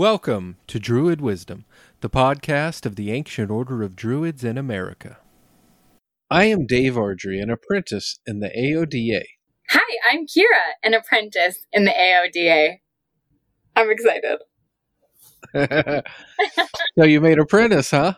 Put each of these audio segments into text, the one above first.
Welcome to Druid Wisdom, the podcast of the Ancient Order of Druids in America. I am Dave Ardrey, an apprentice in the AODA. Hi, I'm Kira, an apprentice in the AODA. I'm excited. so you made apprentice, huh?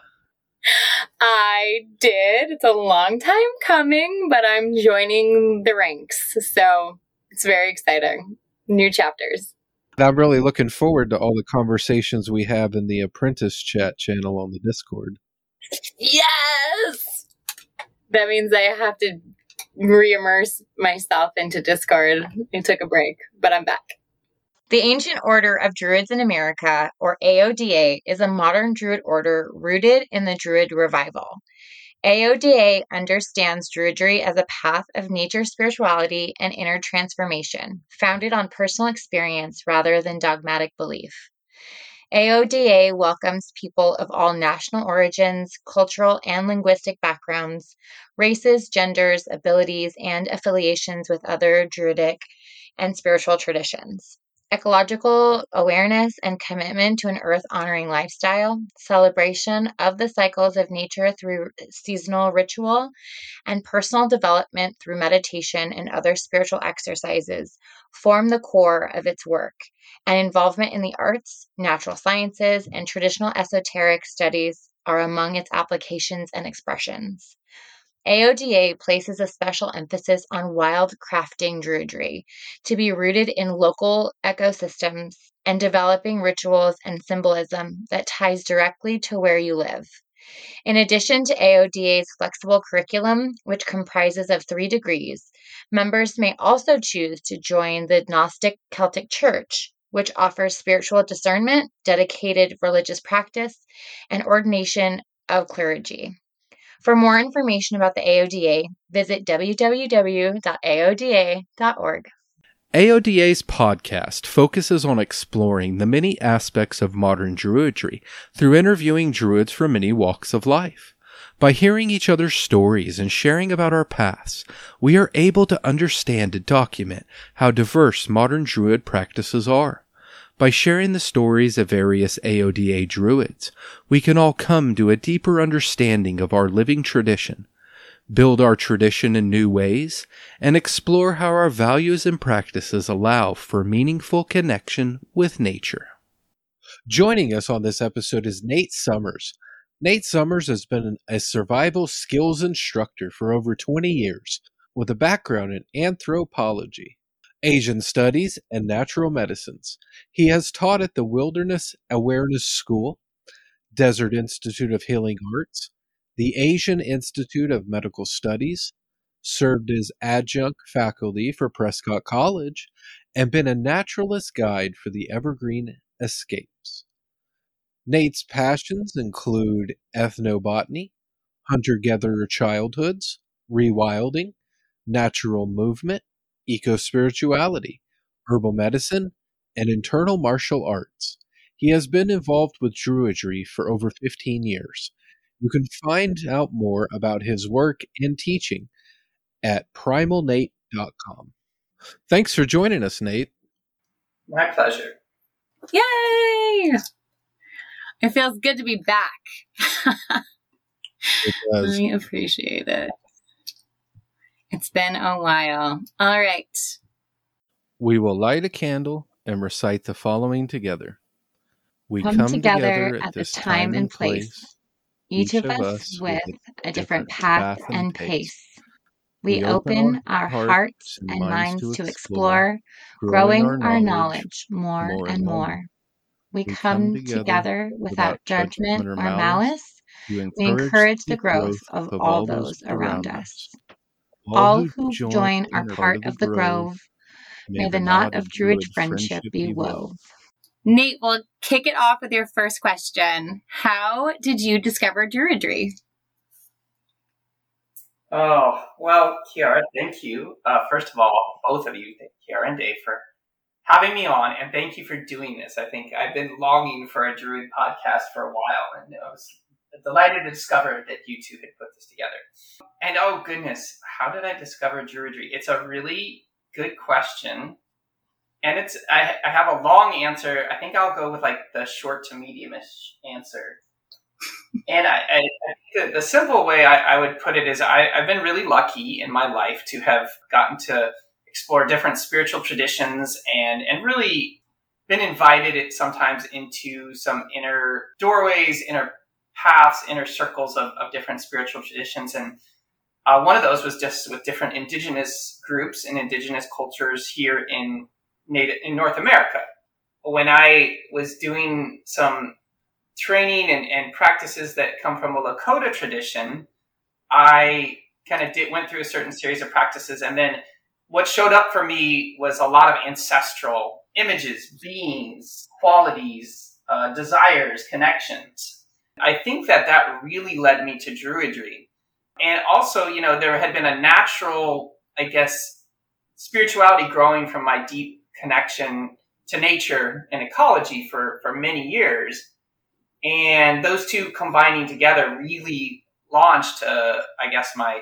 I did. It's a long time coming, but I'm joining the ranks. So it's very exciting. New chapters. I'm really looking forward to all the conversations we have in the apprentice chat channel on the Discord. Yes! That means I have to re-immerse myself into Discord. I took a break, but I'm back. The Ancient Order of Druids in America, or AODA, is a modern Druid order rooted in the Druid revival. AODA understands Druidry as a path of nature spirituality and inner transformation, founded on personal experience rather than dogmatic belief. AODA welcomes people of all national origins, cultural and linguistic backgrounds, races, genders, abilities, and affiliations with other Druidic and spiritual traditions ecological awareness and commitment to an earth honoring lifestyle, celebration of the cycles of nature through seasonal ritual, and personal development through meditation and other spiritual exercises form the core of its work, and involvement in the arts, natural sciences, and traditional esoteric studies are among its applications and expressions. AODA places a special emphasis on wild crafting druidry to be rooted in local ecosystems and developing rituals and symbolism that ties directly to where you live. In addition to AODA's flexible curriculum, which comprises of three degrees, members may also choose to join the Gnostic Celtic Church, which offers spiritual discernment, dedicated religious practice, and ordination of clergy. For more information about the AODA, visit www.aoda.org. AODA's podcast focuses on exploring the many aspects of modern Druidry through interviewing Druids from many walks of life. By hearing each other's stories and sharing about our paths, we are able to understand and document how diverse modern Druid practices are. By sharing the stories of various AODA druids, we can all come to a deeper understanding of our living tradition, build our tradition in new ways, and explore how our values and practices allow for meaningful connection with nature. Joining us on this episode is Nate Summers. Nate Summers has been a survival skills instructor for over 20 years with a background in anthropology. Asian Studies, and Natural Medicines. He has taught at the Wilderness Awareness School, Desert Institute of Healing Arts, the Asian Institute of Medical Studies, served as adjunct faculty for Prescott College, and been a naturalist guide for the Evergreen Escapes. Nate's passions include ethnobotany, hunter gatherer childhoods, rewilding, natural movement, eco spirituality, herbal medicine, and internal martial arts. He has been involved with Druidry for over 15 years. You can find out more about his work and teaching at primalnate.com. Thanks for joining us, Nate. My pleasure. Yay! It feels good to be back. it does. I appreciate it. It's been a while. All right. We will light a candle and recite the following together. We come, come together, together, at this time and place, place each, of us with a different path and pace. We open our hearts and minds to explore, growing our knowledge more and more. We come together without judgment or malice. We encourage the growth of all those around us. All who join are part of the grove. May the knot of Druid friendship be wove. Nate, we'll kick it off with your first question. How did you discover Druidry? Oh, well, Kiara, thank you. Uh, first of all, both of you, Kiara and Dave, for having me on, and thank you for doing this. I think I've been longing for a Druid podcast for a while, and I was delighted to discover that you two had put this together. And oh goodness, how did I discover Druidry? It's a really good question. and it's I, I have a long answer. I think I'll go with like the short to mediumish answer. and I, I, the, the, simple way I, I, would put it is I, I've been really lucky in my life to have gotten to explore different spiritual traditions and and really been invited sometimes into some inner doorways, inner paths, inner circles of, of different spiritual traditions. And uh, one of those was just with different indigenous groups and indigenous cultures here in native in North America. When I was doing some training and, and practices that come from a Lakota tradition, I kind of did went through a certain series of practices, and then what showed up for me was a lot of ancestral images, beings, qualities, uh, desires, connections. I think that that really led me to Druidry. And also, you know, there had been a natural, I guess, spirituality growing from my deep connection to nature and ecology for, for many years. And those two combining together really launched, uh, I guess, my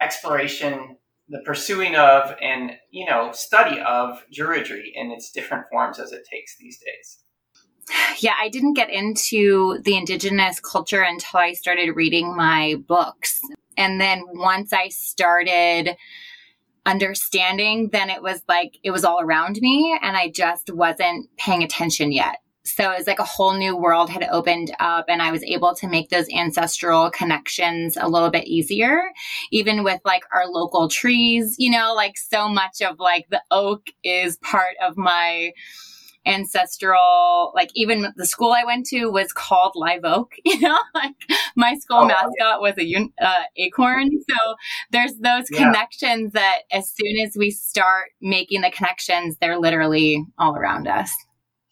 exploration, the pursuing of, and, you know, study of Druidry in its different forms as it takes these days. Yeah, I didn't get into the indigenous culture until I started reading my books. And then once I started understanding, then it was like it was all around me and I just wasn't paying attention yet. So it was like a whole new world had opened up and I was able to make those ancestral connections a little bit easier, even with like our local trees, you know, like so much of like the oak is part of my ancestral like even the school i went to was called live oak you know? Like my school oh, mascot was a un- uh, acorn. So there's those yeah. connections that as soon as we start making the connections they're literally all around us.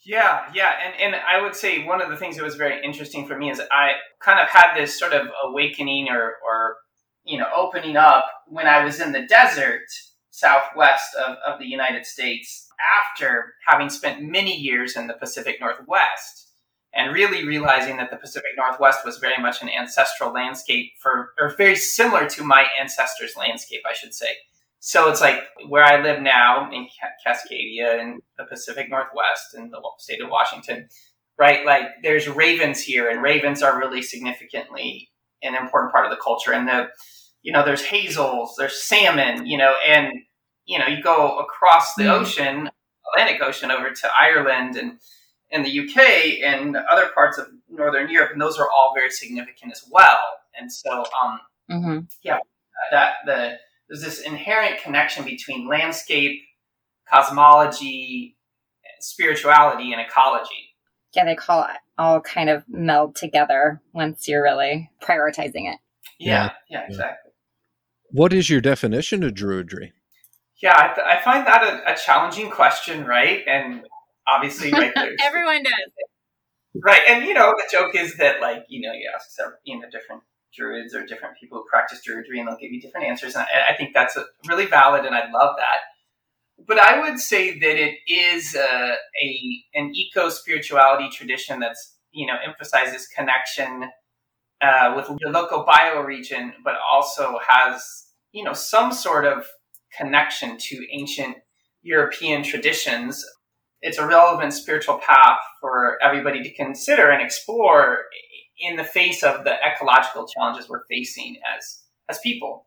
Yeah, yeah, and and I would say one of the things that was very interesting for me is I kind of had this sort of awakening or or you know opening up when I was in the desert southwest of, of the United States after having spent many years in the Pacific Northwest and really realizing that the Pacific Northwest was very much an ancestral landscape for, or very similar to my ancestors' landscape, I should say. So it's like where I live now in Cascadia in the Pacific Northwest in the state of Washington, right? Like there's ravens here, and ravens are really significantly an important part of the culture. And the, you know, there's hazels, there's salmon, you know, and you know, you go across the mm-hmm. ocean, Atlantic Ocean, over to Ireland and in the UK and other parts of Northern Europe, and those are all very significant as well. And so, um, mm-hmm. yeah, that the there's this inherent connection between landscape, cosmology, spirituality, and ecology. Yeah, they call it all kind of meld together once you're really prioritizing it. Yeah, yeah, yeah exactly. What is your definition of druidry? Yeah, I, th- I find that a, a, challenging question, right? And obviously, right there, everyone does. Right, and you know, the joke is that like you know, you ask some you know different druids or different people who practice druidry, and they'll give you different answers, and I, I think that's a, really valid, and I love that. But I would say that it is a, a an eco spirituality tradition that's you know emphasizes connection uh, with your local bioregion, but also has you know some sort of connection to ancient European traditions. It's a relevant spiritual path for everybody to consider and explore in the face of the ecological challenges we're facing as as people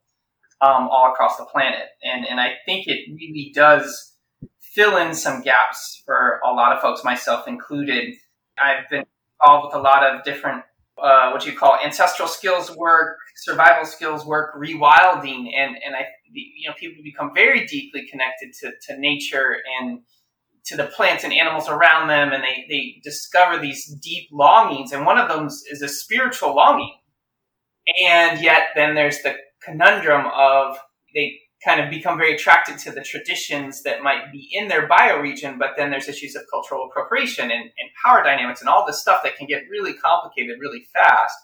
um, all across the planet. And and I think it really does fill in some gaps for a lot of folks, myself included. I've been involved with a lot of different uh, what you call ancestral skills work, survival skills work, rewilding, and and I you know people become very deeply connected to to nature and to the plants and animals around them, and they they discover these deep longings, and one of them is a spiritual longing, and yet then there's the conundrum of they kind of become very attracted to the traditions that might be in their bioregion, but then there's issues of cultural appropriation and, and power dynamics and all this stuff that can get really complicated really fast.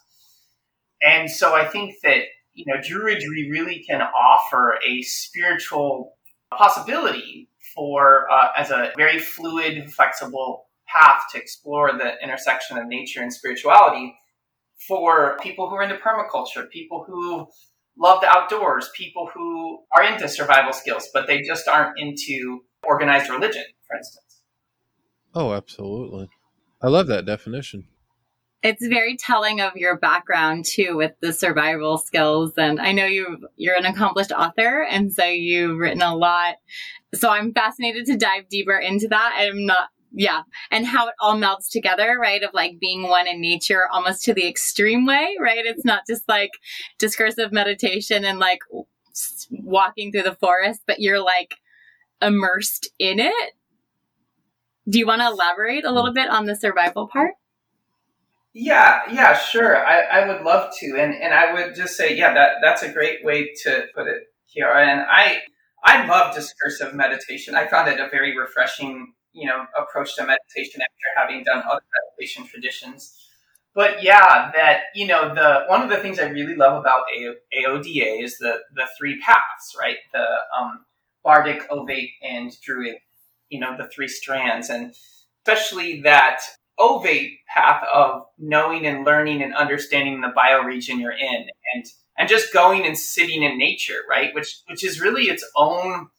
And so I think that, you know, Druidry really can offer a spiritual possibility for, uh, as a very fluid, flexible path to explore the intersection of nature and spirituality for people who are into permaculture, people who love the outdoors, people who are into survival skills, but they just aren't into organized religion, for instance. Oh, absolutely. I love that definition. It's very telling of your background too with the survival skills and I know you you're an accomplished author and so you've written a lot. So I'm fascinated to dive deeper into that. I'm not yeah. And how it all melts together right of like being one in nature almost to the extreme way right? It's not just like discursive meditation and like walking through the forest but you're like immersed in it. Do you want to elaborate a little bit on the survival part? Yeah yeah sure. I, I would love to. And and i would just say yeah that that's a great way to put it Kiara. And i i love discursive meditation. I found it a very refreshing you know approach to meditation after having done other meditation traditions. But yeah, that you know the one of the things I really love about AODA is the the three paths, right? The um, Bardic, Ovate, and Druid. You know the three strands, and especially that ovate path of knowing and learning and understanding the bioregion you're in, and and just going and sitting in nature, right? Which which is really its own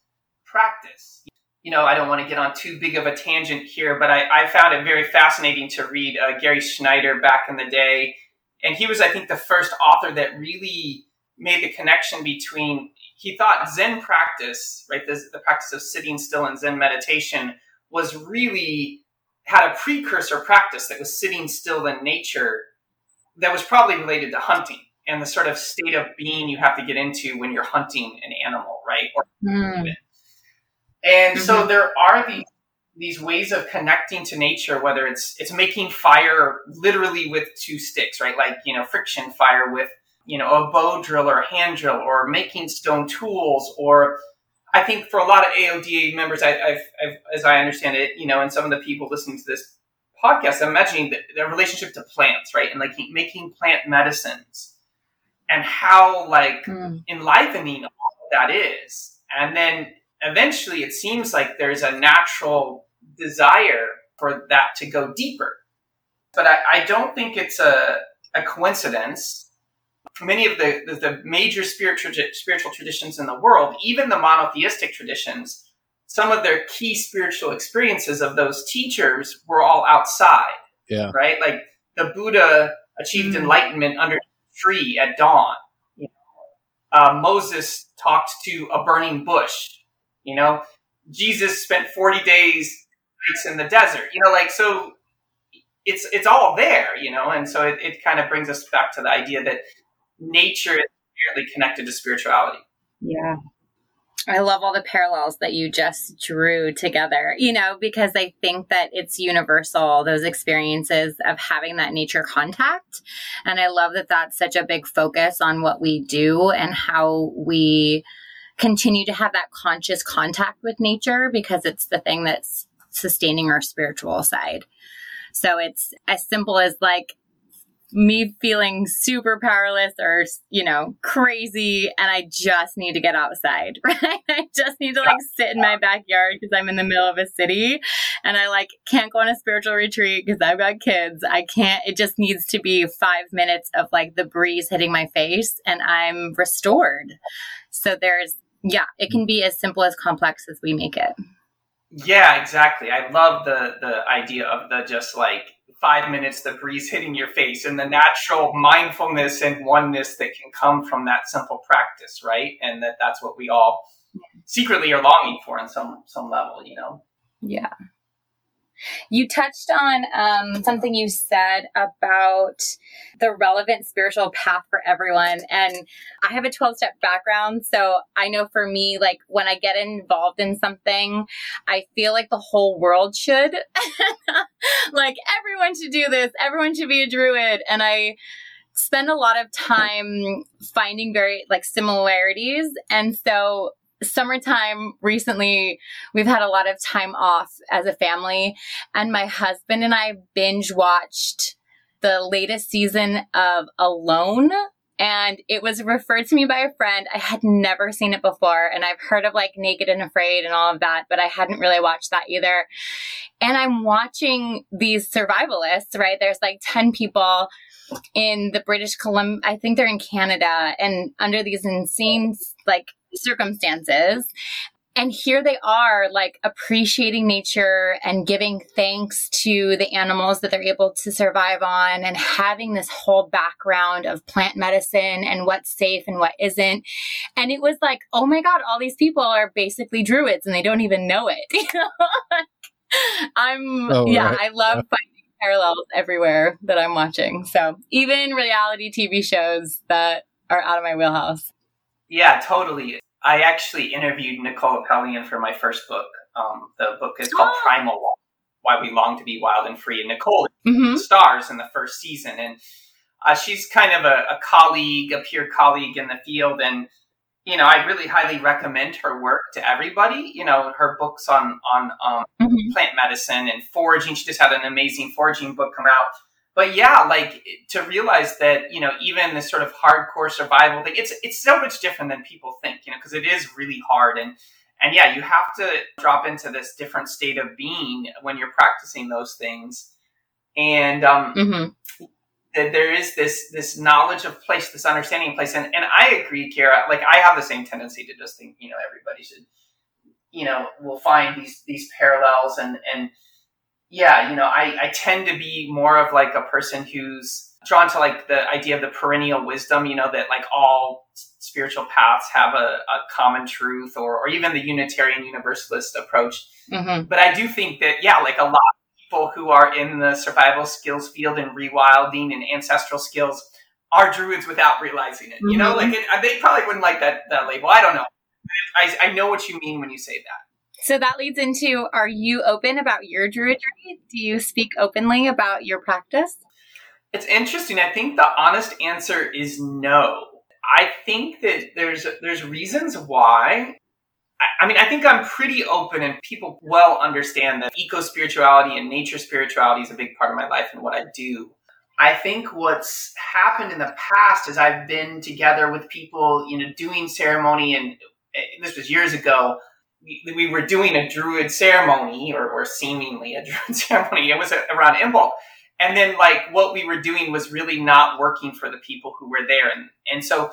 practice you know, I don't want to get on too big of a tangent here, but I, I found it very fascinating to read uh, Gary Snyder back in the day. And he was, I think, the first author that really made the connection between, he thought Zen practice, right, the, the practice of sitting still in Zen meditation was really had a precursor practice that was sitting still in nature that was probably related to hunting and the sort of state of being you have to get into when you're hunting an animal, right? Or mm. And mm-hmm. so there are these these ways of connecting to nature, whether it's it's making fire literally with two sticks, right? Like you know, friction fire with you know a bow drill or a hand drill, or making stone tools, or I think for a lot of AODA members, I, have as I understand it, you know, and some of the people listening to this podcast, I'm imagining the, relationship to plants, right, and like making plant medicines, and how like mm. enlivening all of that is, and then eventually it seems like there's a natural desire for that to go deeper. But I, I don't think it's a, a coincidence. Many of the, the, the major spiritual, spiritual traditions in the world, even the monotheistic traditions, some of their key spiritual experiences of those teachers were all outside. Yeah. Right? Like the Buddha achieved mm. enlightenment under a tree at dawn. You know, uh, Moses talked to a burning bush you know, Jesus spent 40 days in the desert. You know, like so it's it's all there, you know, and so it, it kind of brings us back to the idea that nature is inherently connected to spirituality. Yeah. I love all the parallels that you just drew together, you know, because I think that it's universal, those experiences of having that nature contact. And I love that that's such a big focus on what we do and how we continue to have that conscious contact with nature because it's the thing that's sustaining our spiritual side. So it's as simple as like me feeling super powerless or, you know, crazy and I just need to get outside, right? I just need to like sit in my backyard because I'm in the middle of a city and I like can't go on a spiritual retreat because I've got kids. I can't, it just needs to be five minutes of like the breeze hitting my face and I'm restored. So there's yeah, it can be as simple as complex as we make it. Yeah, exactly. I love the the idea of the just like five minutes, the breeze hitting your face, and the natural mindfulness and oneness that can come from that simple practice, right? And that that's what we all secretly are longing for on some some level, you know. Yeah. You touched on um, something you said about the relevant spiritual path for everyone. And I have a 12 step background. So I know for me, like when I get involved in something, I feel like the whole world should. like everyone should do this, everyone should be a druid. And I, spend a lot of time finding very like similarities and so summertime recently we've had a lot of time off as a family and my husband and I binge watched the latest season of Alone and it was referred to me by a friend. I had never seen it before and I've heard of like Naked and Afraid and all of that, but I hadn't really watched that either. And I'm watching these survivalists, right? There's like 10 people in the British Columbia, I think they're in Canada and under these insane like circumstances. and here they are, like appreciating nature and giving thanks to the animals that they're able to survive on and having this whole background of plant medicine and what's safe and what isn't. And it was like, oh my God, all these people are basically druids and they don't even know it. I'm, oh, yeah, right. I love finding parallels everywhere that I'm watching. So even reality TV shows that are out of my wheelhouse. Yeah, totally. I actually interviewed Nicole Apelian for my first book. Um, the book is called oh. Primal Why We Long to Be Wild and Free. And Nicole mm-hmm. stars in the first season. And uh, she's kind of a, a, colleague, a peer colleague in the field. And, you know, I really highly recommend her work to everybody. You know, her books on, on um, mm-hmm. plant medicine and foraging. She just had an amazing foraging book come out but yeah, like to realize that you know even this sort of hardcore survival thing, it's it's so much different than people think, you know, because it is really hard and and yeah, you have to drop into this different state of being when you're practicing those things, and um, mm-hmm. there is this this knowledge of place, this understanding of place, and and I agree, Kara. Like I have the same tendency to just think, you know, everybody should, you know, will find these these parallels and and yeah, you know, I, I tend to be more of like a person who's drawn to like the idea of the perennial wisdom, you know, that like all spiritual paths have a, a common truth or, or even the Unitarian Universalist approach. Mm-hmm. But I do think that, yeah, like a lot of people who are in the survival skills field and rewilding and ancestral skills are druids without realizing it. Mm-hmm. You know, mm-hmm. like it, they probably wouldn't like that, that label. I don't know. I, I know what you mean when you say that. So that leads into are you open about your druidry? Do you speak openly about your practice? It's interesting. I think the honest answer is no. I think that there's there's reasons why. I, I mean, I think I'm pretty open, and people well understand that eco spirituality and nature spirituality is a big part of my life and what I do. I think what's happened in the past is I've been together with people, you know, doing ceremony, and eh, this was years ago we, we were doing a druid ceremony or, or seemingly a druid ceremony. It was around Imbolc. And then like what we were doing was really not working for the people who were there. And, and so,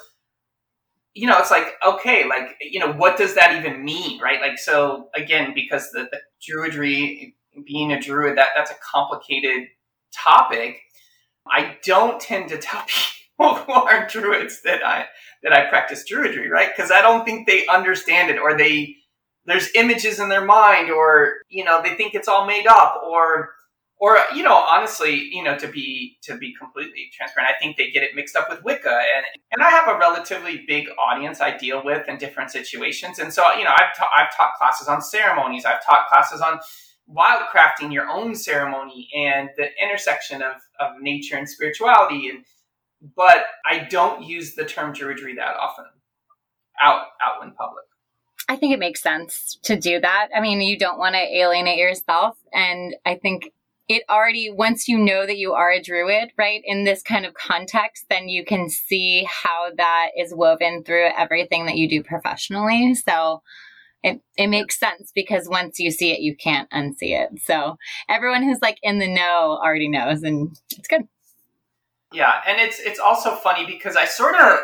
you know, it's like, okay, like, you know, what does that even mean? Right. Like, so again, because the, the druidry, being a druid, that that's a complicated topic. I don't tend to tell people who aren't druids that I, that I practice druidry, right? Because I don't think they understand it or they, there's images in their mind or you know they think it's all made up or or you know honestly you know to be to be completely transparent i think they get it mixed up with wicca. And and i have a relatively big audience i deal with in different situations. And so you know i've, ta- I've taught classes on ceremonies. I've taught classes on wildcrafting your own ceremony and the intersection of, of nature and spirituality. And but i don't use the term druidry that often out out in public I think it makes sense to do that. I mean, you don't want to alienate yourself. And I think it already, once you know that you are a druid, right, in this kind of context, then you can see how that is woven through everything that you do professionally. So it, it makes sense because once you see it, you can't unsee it. So everyone who's like in the know already knows and it's good. Yeah. And it's, it's also funny because I sort of,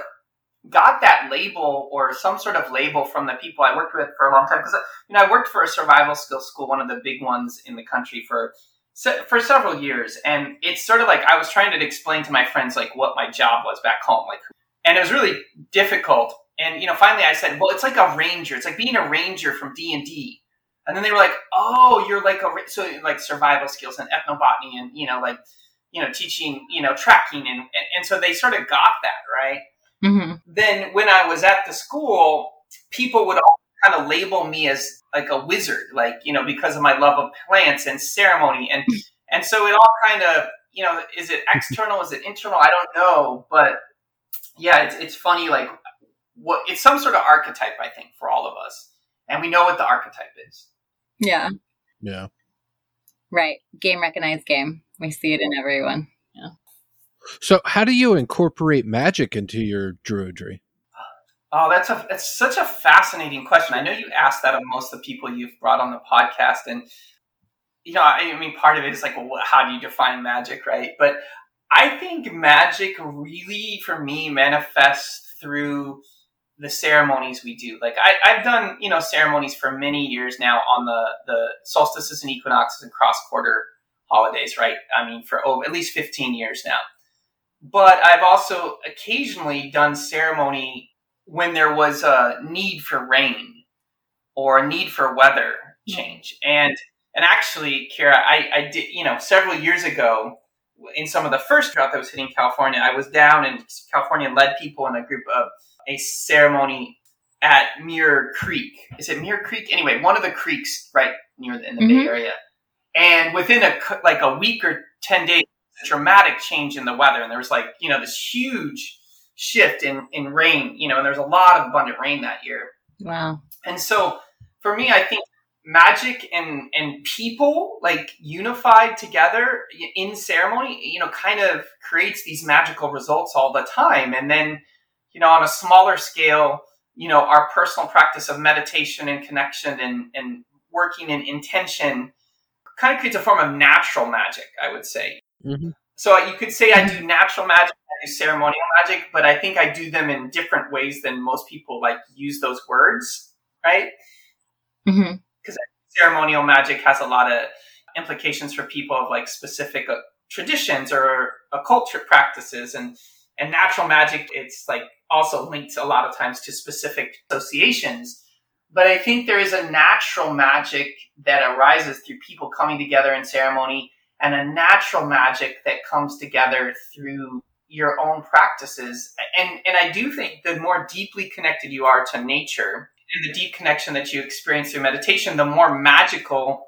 got that label or some sort of label from the people I worked with for a long time because you know I worked for a survival skills school, one of the big ones in the country for for several years, and it's sort of like I was trying to explain to my friends like what my job was back home, like, and it was really difficult. And you know, finally I said, well, it's like a ranger. It's like being a ranger from D and D. And then they were like, oh, you're like a so like survival skills and ethnobotany and you know like you know teaching you know tracking and and, and so they sort of got that right Mm-hmm. Then when I was at the school, people would all kind of label me as like a wizard, like, you know, because of my love of plants and ceremony. And, and so it all kind of, you know, is it external? Is it internal? I don't know. But yeah, it's, it's funny. Like what it's some sort of archetype, I think, for all of us. And we know what the archetype is. Yeah. Yeah. Right. Game recognized game. We see it in everyone. So, how do you incorporate magic into your druidry? Oh, that's a that's such a fascinating question. I know you asked that of most of the people you've brought on the podcast, and you know, I mean, part of it is like, well, how do you define magic, right? But I think magic really, for me, manifests through the ceremonies we do. Like I, I've done, you know, ceremonies for many years now on the the solstices and equinoxes and cross quarter holidays, right? I mean, for over at least fifteen years now. But I've also occasionally done ceremony when there was a need for rain or a need for weather change. And and actually, Kira, I, I did, you know, several years ago, in some of the first drought that was hitting California, I was down in California and led people in a group of a ceremony at Muir Creek. Is it Muir Creek? Anyway, one of the creeks right near the, in the mm-hmm. Bay Area. And within a like a week or ten days, dramatic change in the weather, and there was like you know this huge shift in in rain. You know, and there was a lot of abundant rain that year. Wow. And so for me, I think magic and and people like unified together in ceremony you know kind of creates these magical results all the time and then you know on a smaller scale you know our personal practice of meditation and connection and and working in intention kind of creates a form of natural magic i would say mm-hmm. so you could say i do natural magic i do ceremonial magic but i think i do them in different ways than most people like use those words right? Mm-hmm. Because ceremonial magic has a lot of implications for people of like specific uh, traditions or occult practices and and natural magic it's like also linked a lot of times to specific associations. But i think there is a natural magic that arises through people coming together in ceremony and a natural magic that comes together through your own practices and and i do think the more deeply connected you are to nature and the deep connection that you experience through meditation, the more magical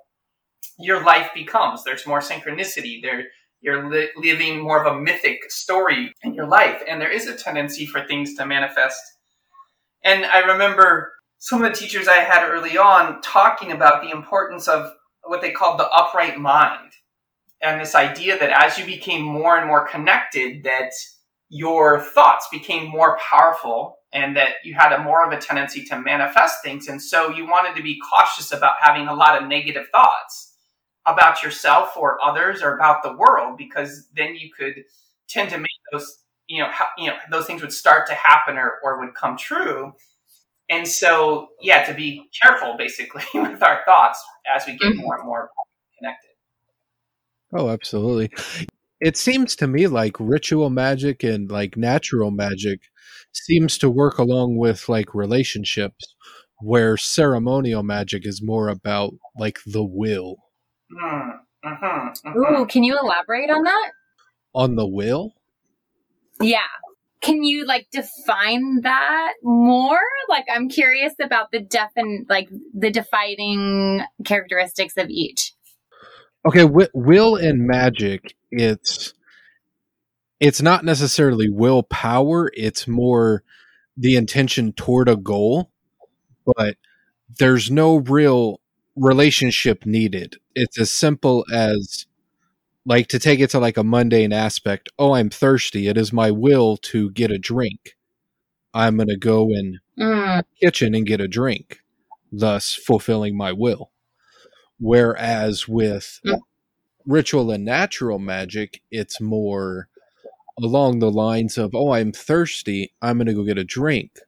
your life becomes. There's more synchronicity. There, you're li- living more of a mythic story in your life, and there is a tendency for things to manifest. And I remember some of the teachers I had early on talking about the importance of what they called the upright mind, and this idea that as you became more and more connected, that your thoughts became more powerful and that you had a more of a tendency to manifest things. And so you wanted to be cautious about having a lot of negative thoughts about yourself or others or about the world, because then you could tend to make those, you know, ha- you know, those things would start to happen or, or would come true. And so, yeah, to be careful basically with our thoughts as we get mm-hmm. more and more connected. Oh, absolutely. It seems to me like ritual magic and like natural magic seems to work along with like relationships where ceremonial magic is more about like the will. Mm, uh-huh, uh-huh. Ooh, can you elaborate on that? On the will? Yeah. Can you like define that more? Like I'm curious about the defin like the defining characteristics of each. Okay, w- will and magic it's it's not necessarily willpower, it's more the intention toward a goal, but there's no real relationship needed. It's as simple as like to take it to like a mundane aspect. Oh, I'm thirsty. It is my will to get a drink. I'm going to go in mm. kitchen and get a drink, thus fulfilling my will. Whereas with mm. ritual and natural magic, it's more along the lines of, "Oh, I'm thirsty. I'm going to go get a drink,"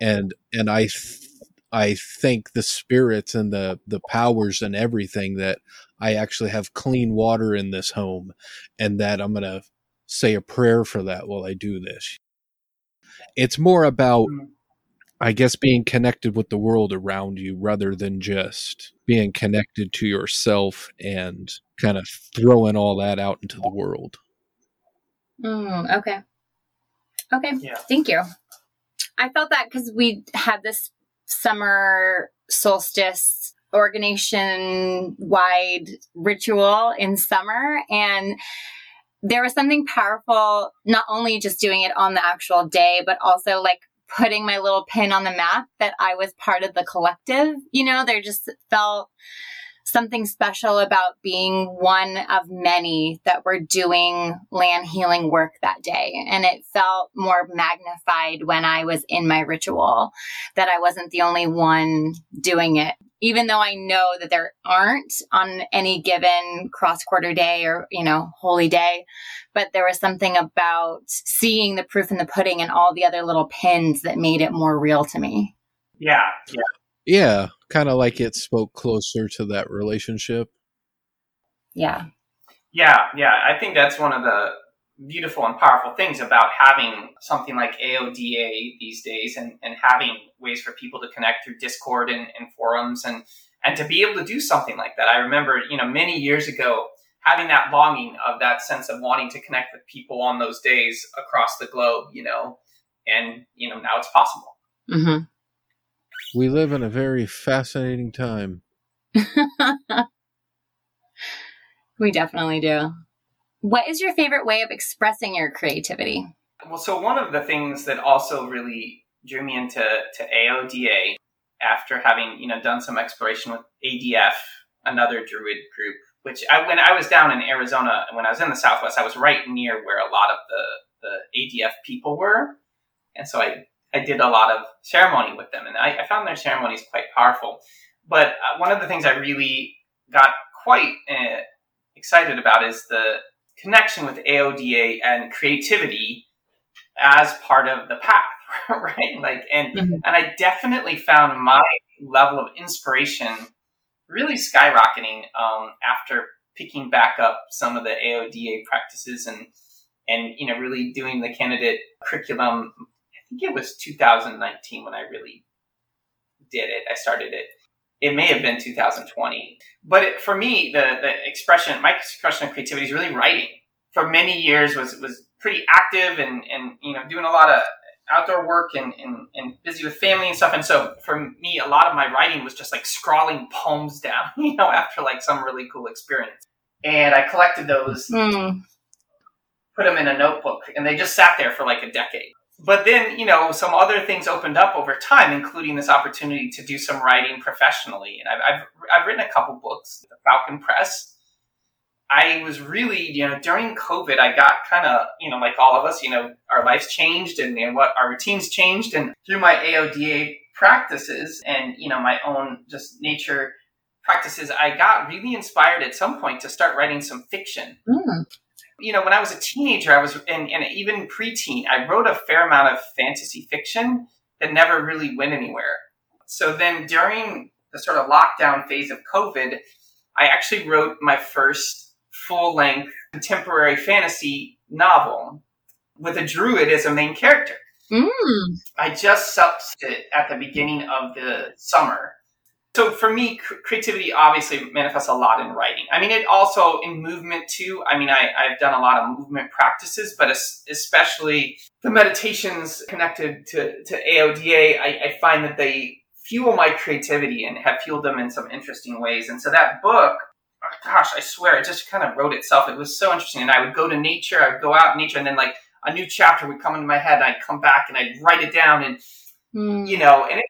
and and I th- I thank the spirits and the the powers and everything that I actually have clean water in this home, and that I'm going to say a prayer for that while I do this. It's more about. I guess being connected with the world around you rather than just being connected to yourself and kind of throwing all that out into the world. Mm, okay. Okay. Yeah. Thank you. I felt that because we had this summer solstice organization wide ritual in summer and there was something powerful not only just doing it on the actual day but also like putting my little pin on the map that I was part of the collective you know there just felt something special about being one of many that were doing land healing work that day. And it felt more magnified when I was in my ritual that I wasn't the only one doing it. Even though I know that there aren't on any given cross quarter day or, you know, holy day, but there was something about seeing the proof in the pudding and all the other little pins that made it more real to me. Yeah, yeah. Yeah, kind of like it spoke closer to that relationship. Yeah. Yeah, yeah. I think that's one of the beautiful and powerful things about having something like AODA these days and, and having ways for people to connect through Discord and, and forums and, and to be able to do something like that. I remember, you know, many years ago, having that longing of that sense of wanting to connect with people on those days across the globe, you know, and, you know, now it's possible. Mm-hmm. We live in a very fascinating time. we definitely do. What is your favorite way of expressing your creativity? Well, so one of the things that also really drew me into to AODA after having you know done some exploration with ADF, another Druid group, which I, when I was down in Arizona, when I was in the Southwest, I was right near where a lot of the the ADF people were, and so I I did a lot of ceremony with them, and I, I found their ceremonies quite powerful. But uh, one of the things I really got quite uh, excited about is the connection with AODA and creativity as part of the path, right? Like, and mm-hmm. and I definitely found my level of inspiration really skyrocketing um, after picking back up some of the AODA practices and and you know really doing the candidate curriculum think it was 2019 when I really did it. I started it. It may have been 2020, but it, for me, the the expression, my expression of creativity is really writing. For many years, was was pretty active and and you know doing a lot of outdoor work and, and, and busy with family and stuff. And so for me, a lot of my writing was just like scrawling poems down, you know, after like some really cool experience. And I collected those, mm. put them in a notebook, and they just sat there for like a decade but then you know some other things opened up over time including this opportunity to do some writing professionally. And i've, I've, I've written a couple books falcon press. I was really you know during covid i got kind of you know like all of us you know our lives changed and, and what our routines changed. And through my aoda practices and you know my own just nature practices i got really inspired at some point to start writing some fiction. Mm you know, when I was a teenager, I was, and, and even preteen, I wrote a fair amount of fantasy fiction that never really went anywhere. So then during the sort of lockdown phase of COVID, I actually wrote my first full length contemporary fantasy novel with a druid as a main character. Mm. I just subbed it at the beginning of the summer. So for me, creativity obviously manifests a lot in writing. I mean, it also in movement too. I mean, I, have done a lot of movement practices, but especially the meditations connected to, to AODA, I, I find that they fuel my creativity and have fueled them in some interesting ways. And so that book, oh gosh, I swear, it just kind of wrote itself. It was so interesting. And I would go to nature, I would go out in nature, and then like a new chapter would come into my head, and I'd come back and I'd write it down, and mm. you know, and it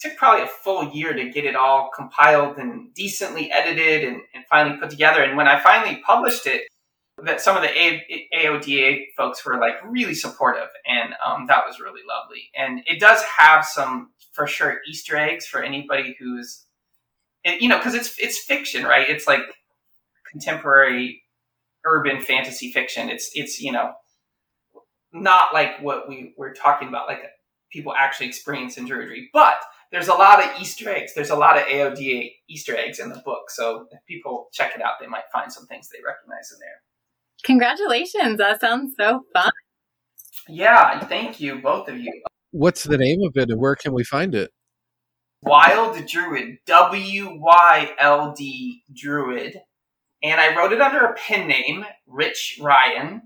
took probably a full year to get it all compiled and decently edited and, and finally put together. And when I finally published it, that some of the A- AODA folks were like really supportive, and um, that was really lovely. And it does have some, for sure, Easter eggs for anybody who's, you know, because it's it's fiction, right? It's like contemporary urban fantasy fiction. It's it's you know not like what we were talking about, like people actually experience in Druidry, but there's a lot of Easter eggs. There's a lot of AODA Easter eggs in the book. So if people check it out, they might find some things they recognize in there. Congratulations. That sounds so fun. Yeah, thank you, both of you. What's the name of it and where can we find it? Wyld Druid, W Y L D Druid. And I wrote it under a pen name, Rich Ryan.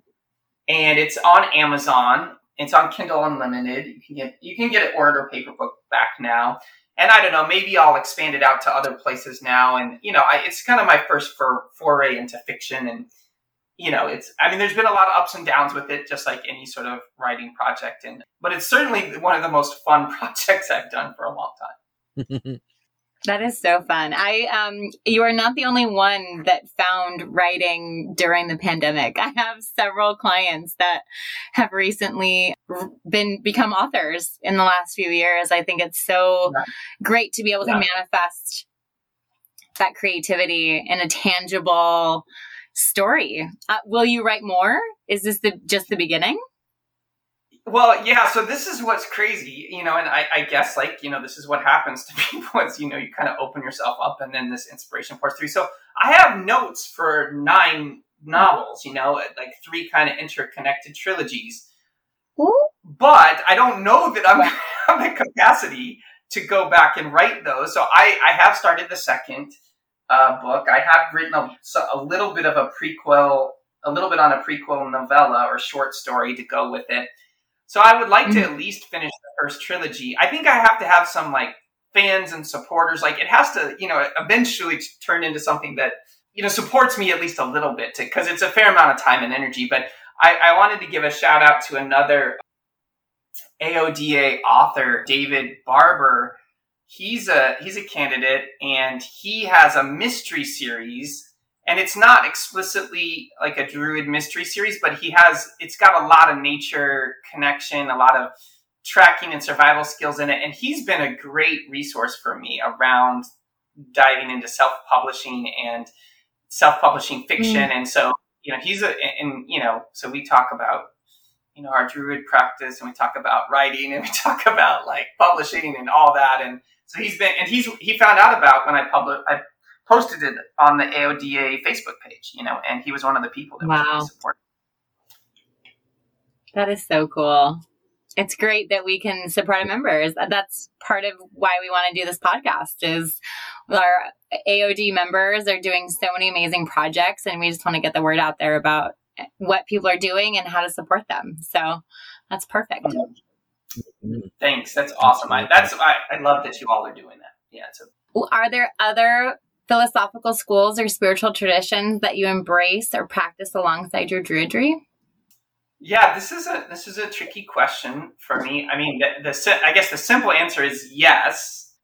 And it's on Amazon. It's on Kindle Unlimited. You can get you can get it ordered or paper book back now. And I don't know, maybe I'll expand it out to other places now. And you know, I, it's kind of my first for, foray into fiction, and you know, it's I mean, there's been a lot of ups and downs with it, just like any sort of writing project. And but it's certainly one of the most fun projects I've done for a long time. That is so fun. I um you are not the only one that found writing during the pandemic. I have several clients that have recently been become authors in the last few years. I think it's so yeah. great to be able yeah. to manifest that creativity in a tangible story. Uh, will you write more? Is this the just the beginning? Well, yeah. So this is what's crazy, you know, and I, I, guess like you know this is what happens to people is you know you kind of open yourself up and then this inspiration pours through. So I have notes for nine novels, you know, like three kind of interconnected trilogies. Ooh. But I don't know that I'm have the capacity to go back and write those. So I, I have started the second uh, book. I have written a, a little bit of a prequel, a little bit on a prequel novella or short story to go with it. So I would like mm-hmm. to at least finish the first trilogy. I think I have to have some like fans and supporters. Like it has to, you know, eventually turn into something that you know supports me at least a little bit because it's a fair amount of time and energy. But I, I wanted to give a shout out to another AODA author, David Barber. He's a he's a candidate and he has a mystery series and it's not explicitly like a druid mystery series but he has it's got a lot of nature connection a lot of tracking and survival skills in it. And he's been a great resource for me around diving into self-publishing and self-publishing fiction. Mm. and so you know he's a and you know so we talk about you know our druid practice and we talk about writing and we talk about like publishing and all that. And so he's been and he's he found out about when i published i posted it on the AODA Facebook page, you know, and he was one of the people that wow. was support. That is so cool. It's great that we can support our members. Uh, that's part of why we want to do this podcast is our AOD members are doing so many amazing projects and we just want to get the word out there about eh, what people are doing and how to support them. So that's perfect. Mm-hmm. Thanks. That's awesome. I, that's I, I love that you all are doing that. Yeah. A- are there other philosophical schools or spiritual traditions that you embrace or practice alongside your druidry? Yeah, this is a this is a tricky question for me. I mean, the, the I guess the simple answer is yes,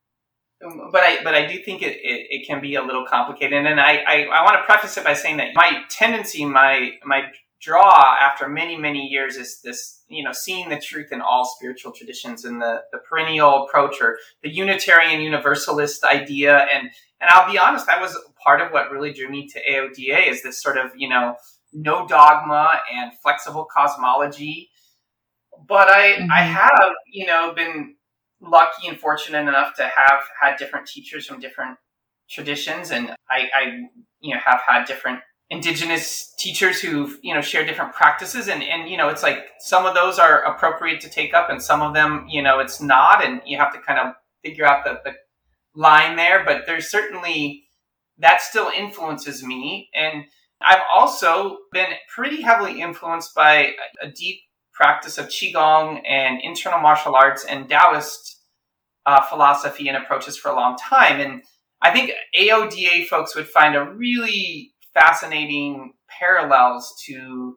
but I but I do think it, it, it can be a little complicated. And I, I, I want to preface it by saying that my tendency, my my draw after many many years is this you know seeing the truth in all spiritual traditions and the the perennial approach or the unitarian universalist idea and and I'll be honest, that was part of what really drew me to AODA is this sort of, you know, no dogma and flexible cosmology. But I, mm-hmm. I have, you know, been lucky and fortunate enough to have had different teachers from different traditions. And I, I you know, have had different indigenous teachers who've, you know, share different practices. And, and, you know, it's like some of those are appropriate to take up and some of them, you know, it's not. And you have to kind of figure out the, the line there, but there's certainly that still influences me. And I've also been pretty heavily influenced by a, deep practice of Qigong and internal martial arts and Taoist uh, philosophy and approaches for a long time. And I think AODA folks would find a really fascinating parallels to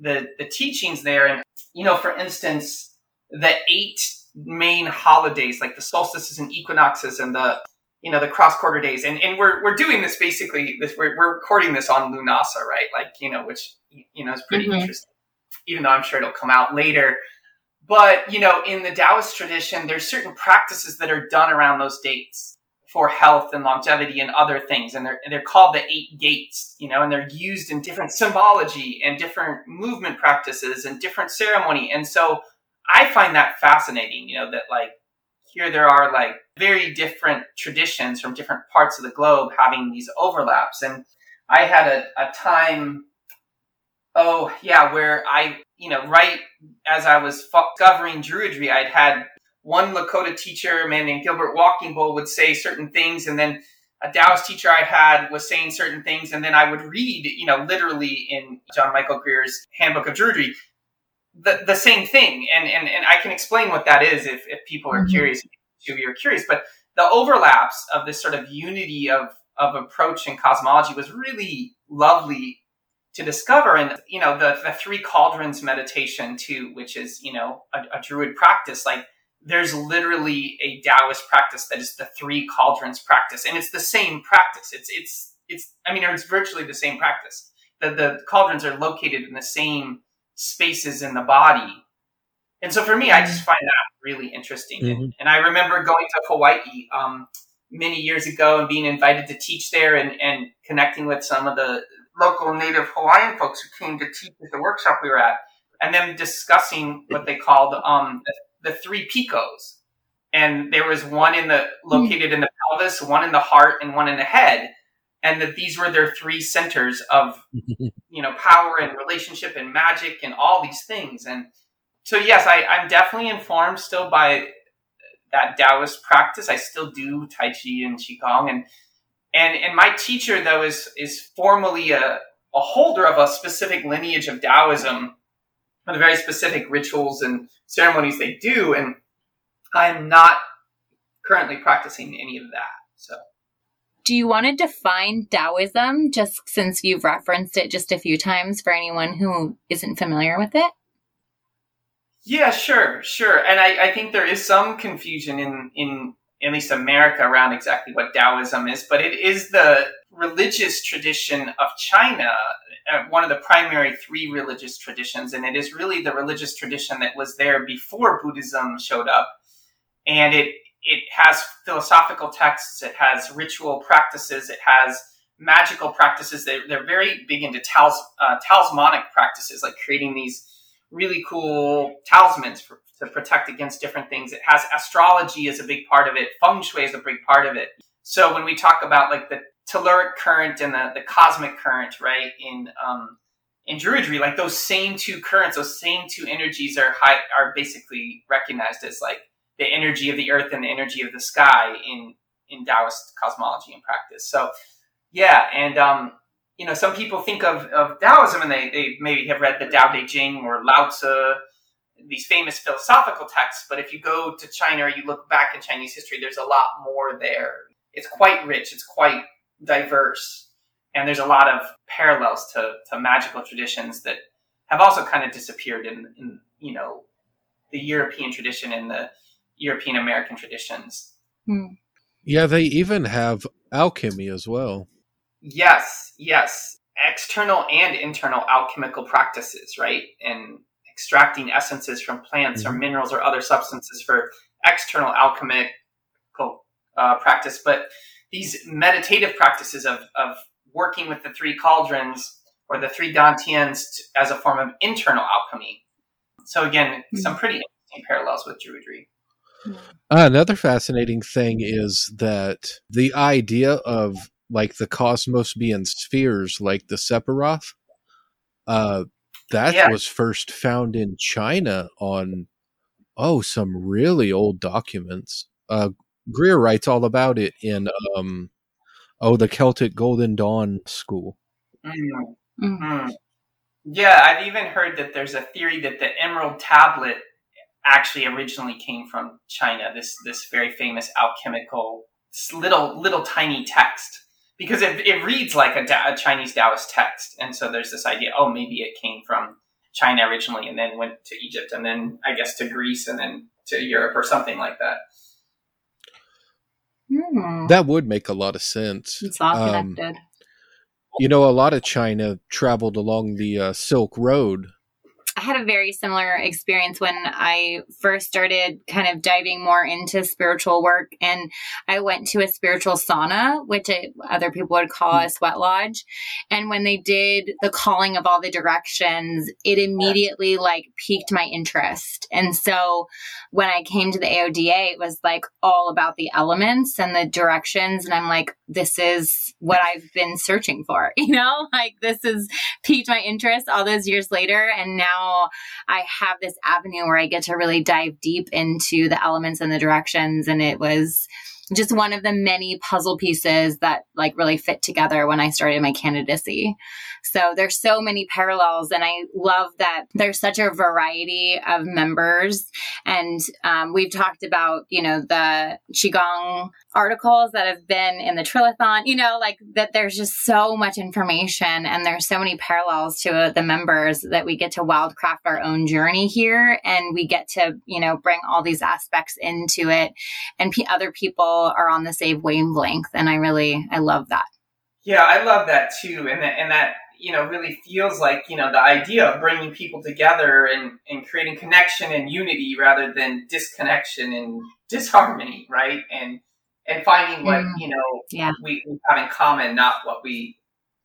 the, the teachings there. And, you know, for instance, the eight main holidays like the solstices and equinoxes and the you know the cross quarter days. And and we're we're doing this basically this we're, we're recording this on lunasa right? Like you know which you know is pretty mm-hmm. interesting even though i'm sure it'll come out later. But you know in the taoist tradition there's certain practices that are done around those dates for health and longevity and other things. And they're they're called the eight gates you know and they're used in different symbology and different movement practices and different ceremony. And so I find that fascinating, you know, that like here there are like very different traditions from different parts of the globe having these overlaps. And I had a, a time, oh, yeah, where I, you know, right as I was discovering Druidry, I'd had one Lakota teacher, a man named Gilbert Walking Bull, would say certain things, and then a Taoist teacher I had was saying certain things, and then I would read, you know, literally in John Michael Greer's Handbook of Druidry, the, the same thing. And, and, and I can explain what that is if, if people are mm-hmm. curious, if you're curious. But the overlaps of this sort of unity of, of approach in cosmology was really lovely to discover. And, you know, the, the three cauldrons meditation too, which is, you know, a, a druid practice, like there's literally a Taoist practice that is the three cauldrons practice, and it's the same practice. It's it's it's. I mean, it's virtually the same practice. The the cauldrons are located in the same spaces in the body, and so for me, I just find that really interesting. Mm-hmm. And, and, I remember going to Hawaii um, many years ago and being invited to teach there, and and connecting with some of the local Native Hawaiian folks who came to teach at the workshop we were at, and then discussing what they called um, the, the three pikos. And there was one in the located in the pelvis, one in the heart, and one in the head. And that these were their three centers of, you know, power and relationship and magic and all these things. And so, yes, I, I'm definitely informed still by that Taoist practice. I still do Tai Chi and Qigong, and and and my teacher though is is formally a, a holder of a specific lineage of Taoism, the very specific rituals and ceremonies they do, and I'm not currently practicing any of that. So. Do you want to define Taoism just since you've referenced it just a few times for anyone who isn't familiar with it? Yeah, sure, sure. And I, I think there is some confusion in, in at least America, around exactly what Taoism is, but it is the religious tradition of China, uh, one of the primary three religious traditions, and it is really the religious tradition that was there before Buddhism showed up. And it it has philosophical texts, it has ritual practices, it has magical practices. They, they're very big into talis, uh, talismanic practices, like creating these really cool talismans for, to protect against different things. It has astrology as a big part of it. Feng shui is a big part of it. So when we talk about like the telluric current and the, the cosmic current, right, in um, in Druidry, like those same two currents, those same two energies are high, are basically recognized as like the energy of the earth and the energy of the sky in in Taoist cosmology and practice. So yeah, and um, you know, some people think of, of Taoism and they, they maybe have read the Tao Te Ching or Lao Tzu these famous philosophical texts, but if you go to China or you look back in Chinese history, there's a lot more there. It's quite rich, it's quite diverse, and there's a lot of parallels to, to magical traditions that have also kind of disappeared in, in you know the European tradition and the European American traditions. Hmm. Yeah, they even have alchemy as well. Yes, yes. External and internal alchemical practices, right? And extracting essences from plants mm-hmm. or minerals or other substances for external alchemical uh, practice, but these meditative practices of, of working with the three cauldrons or the three dantians as a form of internal alchemy. So again, mm-hmm. some pretty interesting parallels with Druidry. Uh, another fascinating thing is that the idea of like the cosmos being spheres, like the Sephiroth, uh, that yeah. was first found in China on oh some really old documents. Uh, Greer writes all about it in um, oh the Celtic Golden Dawn School. Mm-hmm. Mm-hmm. Yeah, I've even heard that there's a theory that the Emerald Tablet actually originally came from China. This this very famous alchemical little little tiny text because it, it reads like a, da- a, Chinese Taoist text. And so there's this idea, oh, maybe it came from China originally and then went to Egypt and then I guess to Greece and then to Europe or something like that. Hmm. That would make a lot of sense. It's all um, connected. Um, you know, a lot of China traveled along the uh, Silk Road I had a very similar experience when I first started kind of diving more into spiritual work. And I went to a spiritual sauna, which it, other people would call hmm. a sweat lodge. And when they did the calling of all the directions, it immediately like piqued my interest. And so when I came to the AODA, it was like all about the elements and the directions. And I'm like, this is what I've been searching for, you know, like this has piqued my interest all those years later. And now I have this avenue where I get to really dive deep into the elements and the directions. And it was just one of the many puzzle pieces that like really fit together when I started my candidacy. So there's so many parallels, and I love that there's such a variety of members. And um, we've talked about, you know, the qigong articles that have been in the Trilithon, you know, like that there's just so much information and there's so many parallels to uh, the members that we get to wildcraft our own journey here and we get to, you know, bring all these aspects into it and p- other people are on the same wavelength. And I really, I love that. Yeah, I love that too. And that, and that, you know, really feels like, you know, the idea of bringing people together and, and creating connection and unity rather than disconnection and disharmony, right? And, and finding what mm. you know yeah. we, we have in common, not what we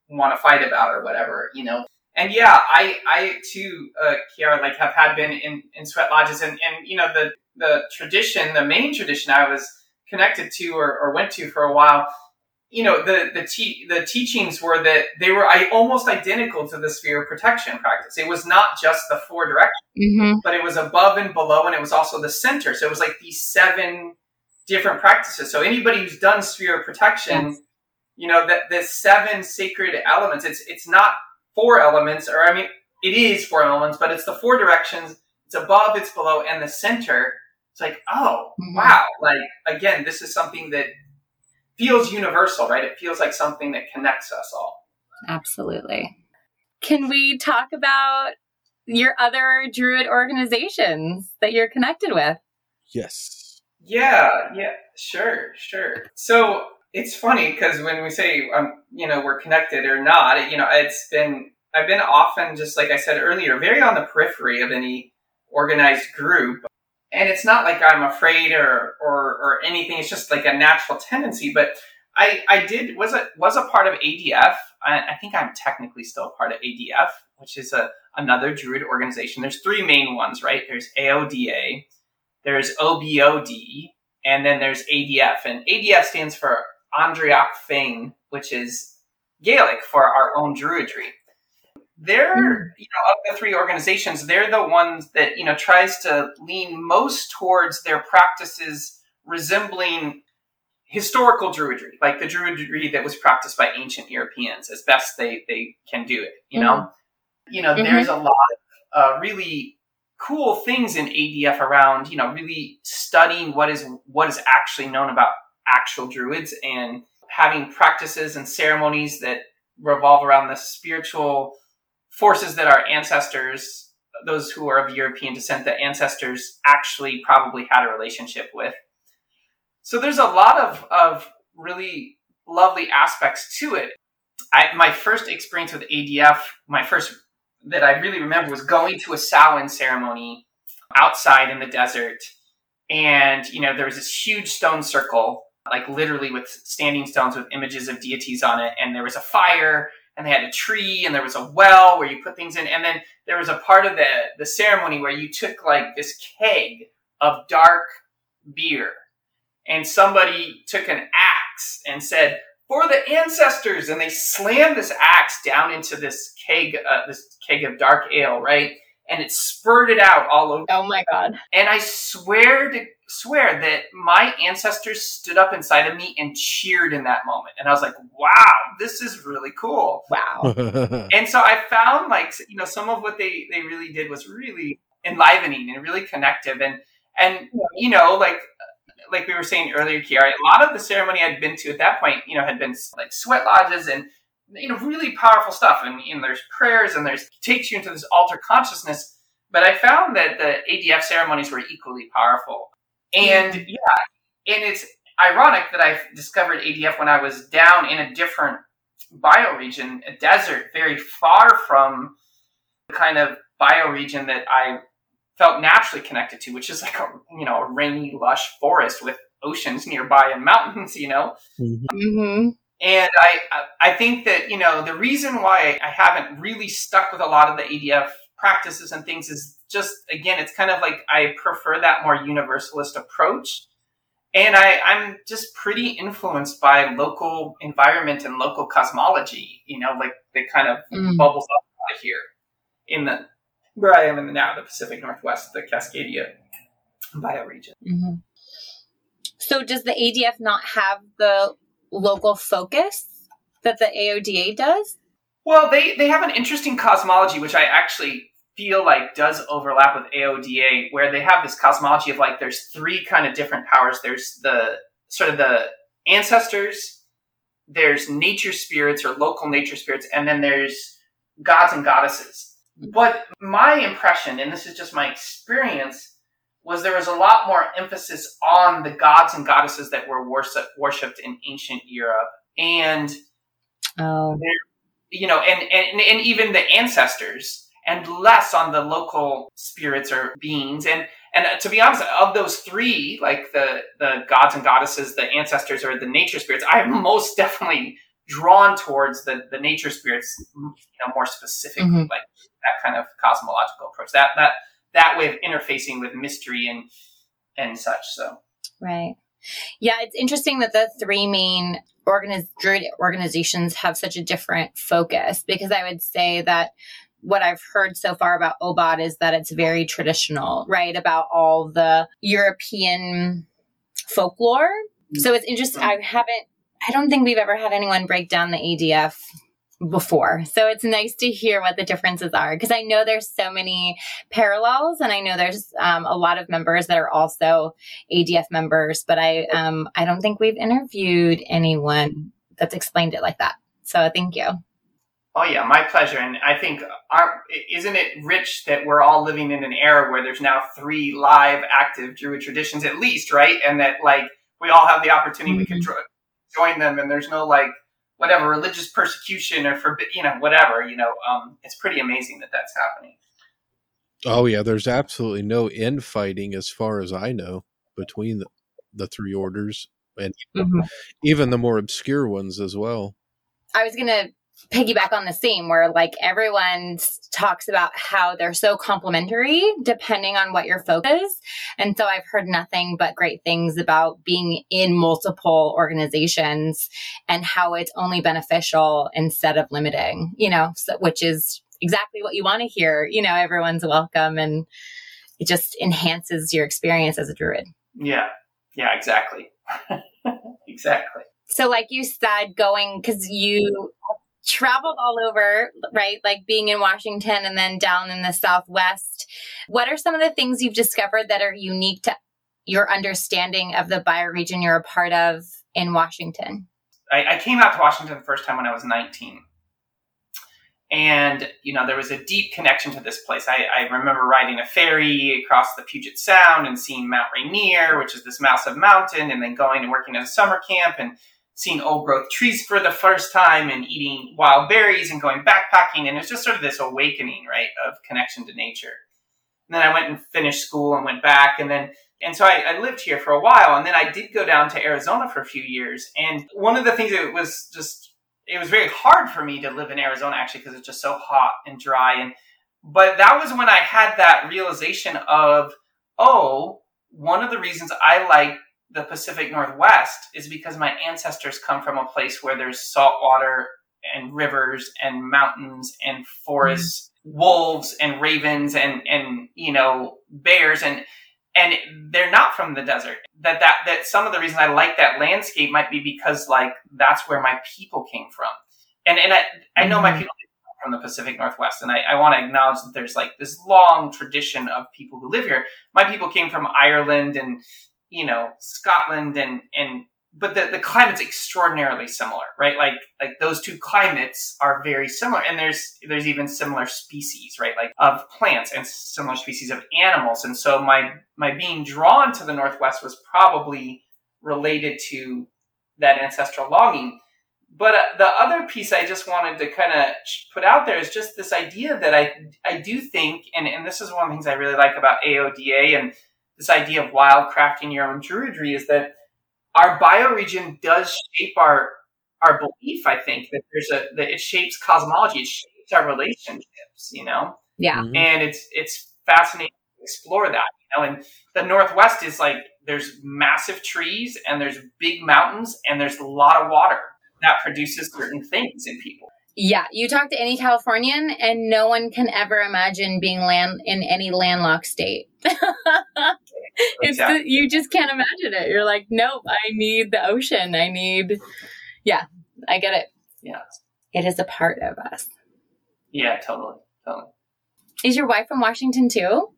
want to fight about or whatever, you know. And yeah, I I too, uh, Kiara, like have had been in, in sweat lodges, and and you know the the tradition, the main tradition I was connected to or, or went to for a while. You know, the the te- the teachings were that they were I, almost identical to the sphere of protection practice. It was not just the four directions, mm-hmm. but it was above and below, and it was also the center. So it was like these seven different practices. So anybody who's done sphere of protection, yes. you know, that the seven sacred elements, it's it's not four elements, or I mean it is four elements, but it's the four directions, it's above, it's below, and the center. It's like, oh mm-hmm. wow. Like again, this is something that feels universal, right? It feels like something that connects us all. Absolutely. Can we talk about your other Druid organizations that you're connected with? Yes. Yeah, yeah, sure, sure. So it's funny because when we say um, you know we're connected or not, you know, it's been I've been often just like I said earlier, very on the periphery of any organized group, and it's not like I'm afraid or or or anything. It's just like a natural tendency. But I I did was a was a part of ADF. I, I think I'm technically still a part of ADF, which is a another Druid organization. There's three main ones, right? There's AODA there's OBOD, and then there's ADF. And ADF stands for Ár nDraíocht Féin, which is Gaelic for our own Druidry. They're, mm. you know, of the three organizations, they're the ones that, you know, tries to lean most towards their practices resembling historical Druidry, like the Druidry that was practiced by ancient Europeans as best they, they can do it, you know? Mm-hmm. You know, mm-hmm. there's a lot of uh, really cool things in ADF around, you know, really studying what is what is actually known about actual druids and having practices and ceremonies that revolve around the spiritual forces that our ancestors, those who are of European descent, that ancestors actually probably had a relationship with. So there's a lot of, of really lovely aspects to it. I, my first experience with ADF, my first that I really remember was going to a Samhain ceremony outside in the desert. And, you know, there was this huge stone circle, like literally with standing stones with images of deities on it. And there was a fire and they had a tree and there was a well where you put things in. And then there was a part of the, the ceremony where you took like this keg of dark beer and somebody took an axe and said, for the ancestors, and they slammed this axe down into this keg, uh, this keg of dark ale, right? And it spurted out all over. Oh my god! And I swear to swear that my ancestors stood up inside of me and cheered in that moment, and I was like, "Wow, this is really cool!" Wow! and so I found like you know some of what they they really did was really enlivening and really connective, and and you know like like we were saying earlier, Kiara, a lot of the ceremony I'd been to at that point, you know, had been like sweat lodges and you know really powerful stuff. And, and there's prayers and there's takes you into this alter consciousness. But I found that the ADF ceremonies were equally powerful. And yeah, and it's ironic that I discovered ADF when I was down in a different bioregion, a desert, very far from the kind of bioregion that I felt naturally connected to, which is like a you know a rainy, lush forest with oceans nearby and mountains. You know. Mm-hmm. mm-hmm. And I I think that you know the reason why I haven't really stuck with a lot of the ADF practices and things is just again it's kind of like I prefer that more universalist approach. And I, I'm just pretty influenced by local environment and local cosmology, you know, like they kind of mm. bubbles up out of here in the where I am in the now the Pacific Northwest, the Cascadia bioregion. Mm-hmm. So, does the ADF not have the local focus that the AODA does? Well, they they have an interesting cosmology, which I actually feel like does overlap with AODA, where they have this cosmology of like there's three kind of different powers. There's the sort of the ancestors, there's nature spirits or local nature spirits, and then there's gods and goddesses. But my impression, and this is just my experience, was there was a lot more emphasis on the gods and goddesses that were worshipped in ancient Europe. And, oh. you know, and, and, and even the ancestors, and less on the local spirits or beings. And and to be honest, of those three, like the the gods and goddesses, the ancestors, or the nature spirits, I am most definitely drawn towards the the nature spirits, you know, more specifically, mm-hmm. like that kind of cosmological approach. That that that way of interfacing with mystery and and such. So right. Yeah, it's interesting that the three main organiz- druid organizations have such a different focus because I would say that what I've heard so far about OBOD is that it's very traditional, right? About all the European folklore. So it's interesting. I haven't, I don't think we've ever had anyone break down the ADF before. So it's nice to hear what the differences are because I know there's so many parallels and I know there's um, a lot of members that are also ADF members, but I um, I don't think we've interviewed anyone that's explained it like that. So thank you. Oh yeah, my pleasure. And I think, our, isn't it rich that we're all living in an era where there's now three live, active Druid traditions at least, right? And that like we all have the opportunity mm-hmm. we can join them, and there's no like whatever religious persecution or forbid, you know, whatever. You know, um, it's pretty amazing that that's happening. Oh yeah, there's absolutely no infighting as far as I know between the, the three orders and mm-hmm. even the more obscure ones as well. I was gonna piggyback on the same where like everyone talks about how they're so complementary depending on what your focus and so i've heard nothing but great things about being in multiple organizations and how it's only beneficial instead of limiting you know so, which is exactly what you want to hear. You know everyone's welcome and it just enhances your experience as a druid. Yeah. Yeah exactly. Exactly. So like you said going because you traveled all over, right? Like being in Washington and then down in the Southwest. What are some of the things you've discovered that are unique to your understanding of the bioregion you're a part of in Washington? I, I came out to Washington the first time when I was 19. And, you know, there was a deep connection to this place. I, I remember riding a ferry across the Puget Sound and seeing Mount Rainier, which is this massive mountain, and then going and working at a summer camp and seeing old growth trees for the first time and eating wild berries and going backpacking. And it's just sort of this awakening, right, of connection to nature. And then I went and finished school and went back. And then, and so I, I lived here for a while. And then I did go down to Arizona for a few years. And one of the things that was just, it was very hard for me to live in Arizona actually because it's just so hot and dry. And, but that was when I had that realization of, oh, one of the reasons I like the Pacific Northwest is because my ancestors come from a place where there's salt water and rivers and mountains and forests, mm-hmm. wolves and ravens and and you know bears and and they're not from the desert. That that that some of the reason I like that landscape might be because like that's where my people came from. And and I I know mm-hmm. my people from the Pacific Northwest, and I, I want to acknowledge that there's like this long tradition of people who live here. My people came from Ireland and you know, Scotland and, and, but the, the climate's extraordinarily similar, right? Like, like those two climates are very similar. And there's, there's even similar species, right? Like of plants and similar species of animals. And so my, my being drawn to the Northwest was probably related to that ancestral longing. But uh, the other piece I just wanted to kind of put out there is just this idea that I I do think, and, and this is one of the things I really like about AODA and this idea of wild crafting your own druidry is that our bioregion does shape our our belief. I think that there's a that it shapes cosmology, it shapes our relationships. You know, yeah, mm-hmm. and it's it's fascinating to explore that. You know, and the Northwest is like there's massive trees and there's big mountains and there's a lot of water that produces certain things in people. Yeah, you talk to any Californian, and no one can ever imagine being land in any landlocked state. it's the, you just can't imagine it. You're like, nope, I need the ocean. I need, yeah, I get it. Yeah, it is a part of us. Yeah, totally, totally. Is your wife from Washington too?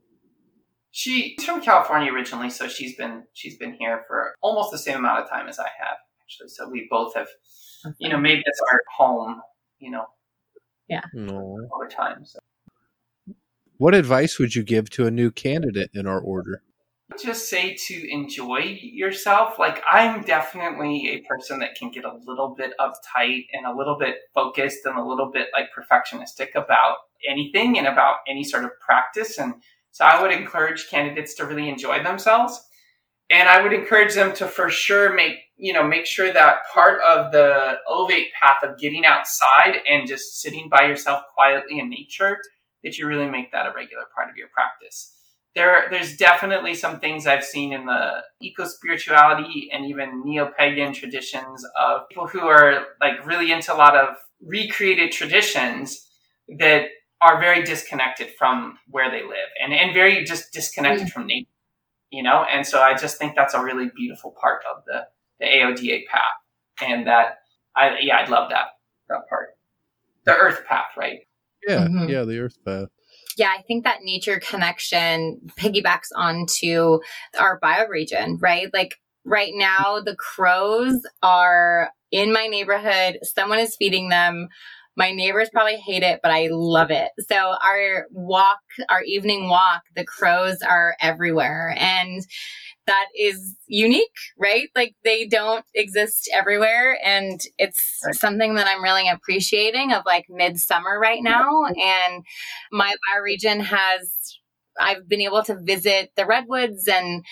She's from California originally, so she's been she's been here for almost the same amount of time as I have actually. So we both have, you know, made this our home, you know, No. over time. So What advice would you give to a new candidate in our order? Just say to enjoy yourself. Like I'm definitely a person that can get a little bit uptight and a little bit focused and a little bit like perfectionistic about anything and about any sort of practice. And so I would encourage candidates to really enjoy themselves. And I would encourage them to for sure make, you know, make sure that part of the ovate path of getting outside and just sitting by yourself quietly in nature, that you really make that a regular part of your practice there there's definitely some things I've seen in the eco spirituality and even neo pagan traditions of people who are like really into a lot of recreated traditions that are very disconnected from where they live and, and very just disconnected from nature. You know, and so I just think that's a really beautiful part of the, the AODA path. And that I yeah, I'd love that that part. The earth path, right? Yeah, Mhm. yeah, the Earth Path. Yeah, I think that nature connection piggybacks onto our bioregion, right? Like right now, the crows are in my neighborhood. Someone is feeding them. My neighbors probably hate it, but I love it. So our walk, our evening walk, the crows are everywhere. And that is unique, right? Like they don't exist everywhere. And it's Right. something that I'm really appreciating of like midsummer right now. And my bioregion has, I've been able to visit the redwoods and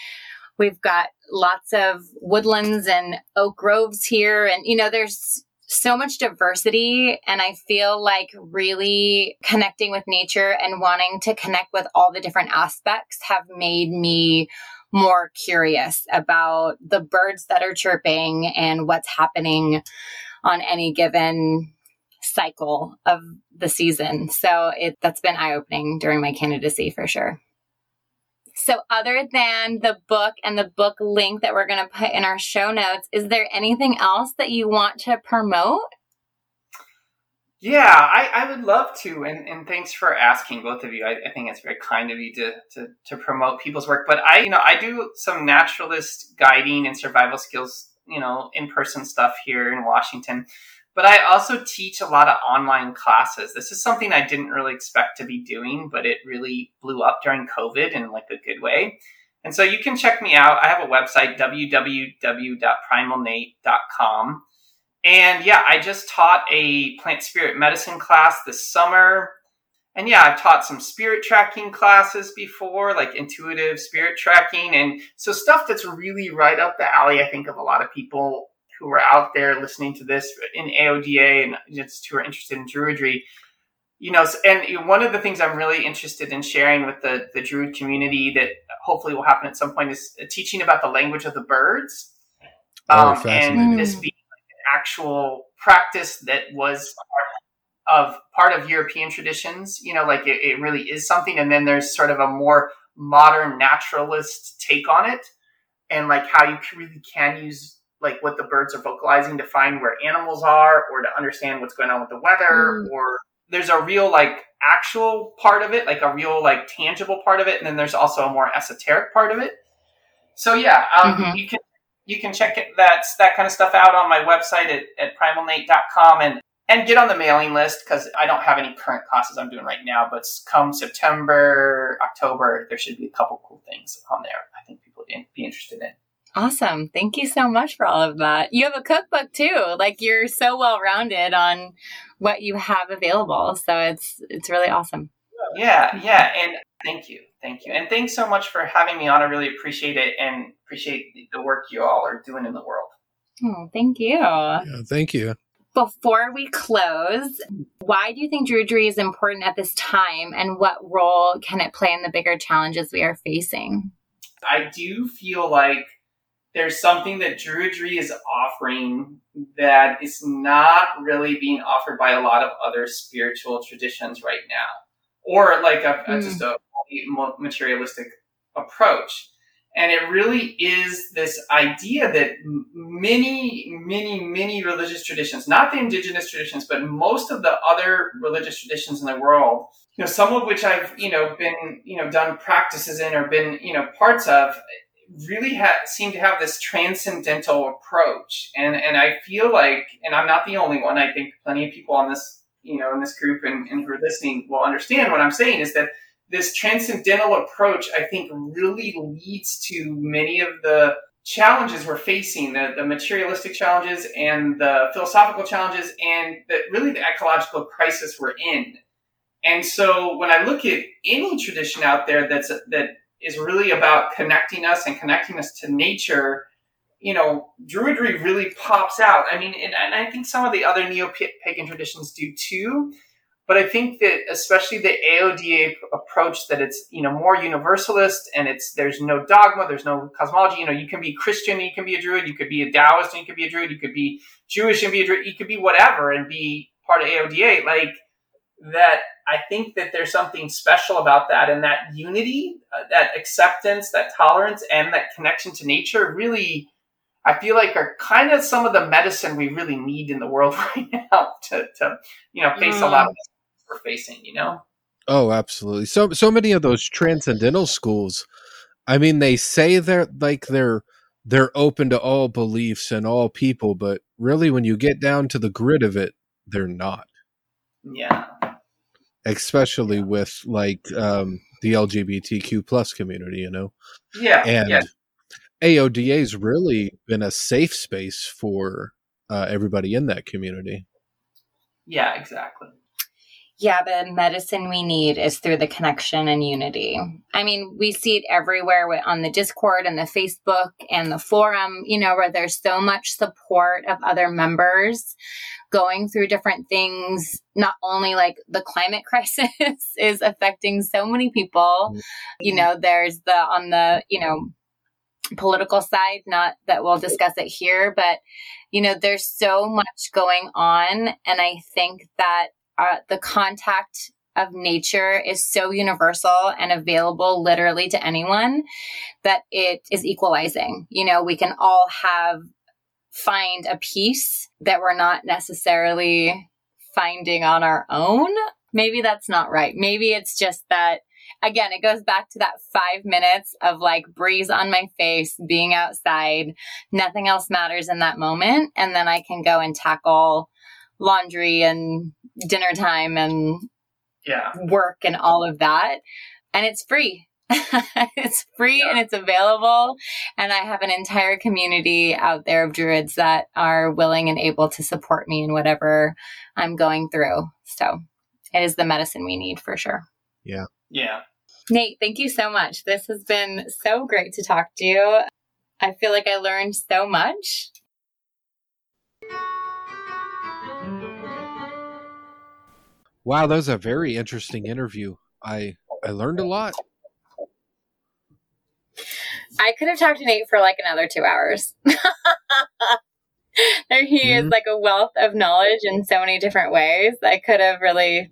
we've got lots of woodlands and oak groves here. And, you know, there's so much diversity. And I feel like really connecting with nature and wanting to connect with all the different aspects have made me more curious about the birds that are chirping and what's happening on any given cycle of the season. So it that's been eye opening during my candidacy for sure. So other than the book and the book link that we're going to put in our show notes, is there anything else that you want to promote? Yeah, I, I would love to, and, and thanks for asking, both of you. I, I think it's very kind of you to, to to promote people's work. But I, you know, I do some naturalist guiding and survival skills, you know, in person stuff here in Washington. But I also teach a lot of online classes. This is something I didn't really expect to be doing, but it really blew up during COVID in like a good way. And so you can check me out. I have a website, www.primalnate.com. And yeah, I just taught a plant spirit medicine class this summer. And yeah, I've taught some spirit tracking classes before, like intuitive spirit tracking. And so stuff that's really right up the alley, I think, of a lot of people who are out there listening to this in AODA and just who are interested in Druidry. You know, and one of the things I'm really interested in sharing with the, the Druid community that hopefully will happen at some point is teaching about the language of the birds. Oh, Um, fascinating. and this being actual practice that was part of part of European traditions. You know, like it, it really is something. And then there's sort of a more modern naturalist take on it, and like how you really can use like what the birds are vocalizing to find where animals are, or to understand what's going on with the weather, Mm. or there's a real like actual part of it, like a real like tangible part of it, and then there's also a more esoteric part of it. So yeah, um, Mhm. you can you can check it, that that kind of stuff out on my website at, at primalnate.com and and get on the mailing list because I don't have any current classes I'm doing right now. But come September, October, there should be a couple cool things on there. I think people would be interested in. Awesome. Thank you so much for all of that. You have a cookbook too. Like you're so well rounded on what you have available. So it's it's really awesome. Yeah, yeah, and thank you, thank you, and thanks so much for having me on. I really appreciate it and appreciate the work you all are doing in the world. Oh, thank you. Yeah, thank you. Before we close, why do you think Druidry is important at this time and what role can it play in the bigger challenges we are facing? I do feel like there's something that Druidry is offering that is not really being offered by a lot of other spiritual traditions right now, or like a, a- Mm. just a materialistic approach. And it really is this idea that many, many, many religious traditions, not the indigenous traditions, but most of the other religious traditions in the world, you know, some of which I've, you know, been, you know, done practices in or been, you know, parts of, really ha- seem to have this transcendental approach, and and I feel like, and I'm not the only one. I think plenty of people on this, you know, in this group and, and who are listening will understand what I'm saying is that this transcendental approach, I think, really leads to many of the challenges we're facing the, the materialistic challenges and the philosophical challenges and the, really the ecological crisis we're in. And so when i look at any tradition out there that's that is really about connecting us and connecting us to nature you know druidry really pops out i mean and, and i think some of the other neo-pagan traditions do too but I think that especially the AODA approach that it's you know more universalist and it's there's no dogma, there's no cosmology. You know, you can be Christian, you can be a Druid, you could be a Taoist, and you could be a Druid, you could be Jewish and be a Druid, you could be whatever and be part of AODA. Like that, I think that there's something special about that and that unity, uh, that acceptance, that tolerance, and that connection to nature really. I feel like are kind of some of the medicine we really need in the world right now to, to you know face mm. a lot of we're facing, you know? Oh, absolutely. So so many of those transcendental schools, I mean, they say they're like they're they're open to all beliefs and all people, but really when you get down to the grit of it, they're not. Yeah. Especially yeah. with like um the LGBTQ plus community, you know? Yeah. And yeah. AODA's really been a safe space for uh, everybody in that community. Yeah, exactly. Yeah, the medicine we need is through the connection and unity. I mean, we see it everywhere on the Discord and the Facebook and the forum, you know, where there's so much support of other members going through different things. Not only like the climate crisis is affecting so many people, mm-hmm. you know, there's the on the, you know, political side, not that we'll discuss it here, but you know, there's so much going on. And I think that uh, the contact of nature is so universal and available literally to anyone that it is equalizing. You know, we can all have find a peace that we're not necessarily finding on our own. Maybe that's not right. Maybe it's just that again, it goes back to that five minutes of like breeze on my face, being outside. Nothing else matters in that moment. And then I can go and tackle laundry and dinner time and yeah. work and all of that. And it's free. it's free yeah. and it's available. And I have an entire community out there of druids that are willing and able to support me in whatever I'm going through. So it is the medicine we need for sure. Yeah. Yeah. Nate, thank you so much. This has been so great to talk to you. I feel like I learned so much. Wow, that was a very interesting interview. I I learned a lot. I could have talked to Nate for like another two hours. he mm-hmm. is like a wealth of knowledge in so many different ways. I could have really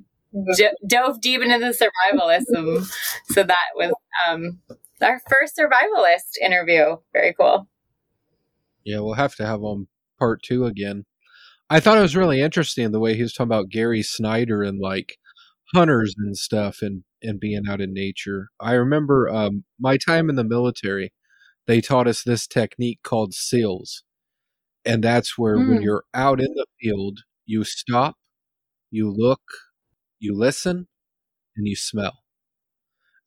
d- dove deep into the survivalism. so that was um, our first survivalist interview. Very cool. Yeah, we'll have to have on part two again. I thought it was really interesting the way he was talking about Gary Snyder and like hunters and stuff and and being out in nature. I remember um, my time in the military. They taught us this technique called SLLS, and that's where mm. when you're out in the field, you stop, you look, you listen, and you smell,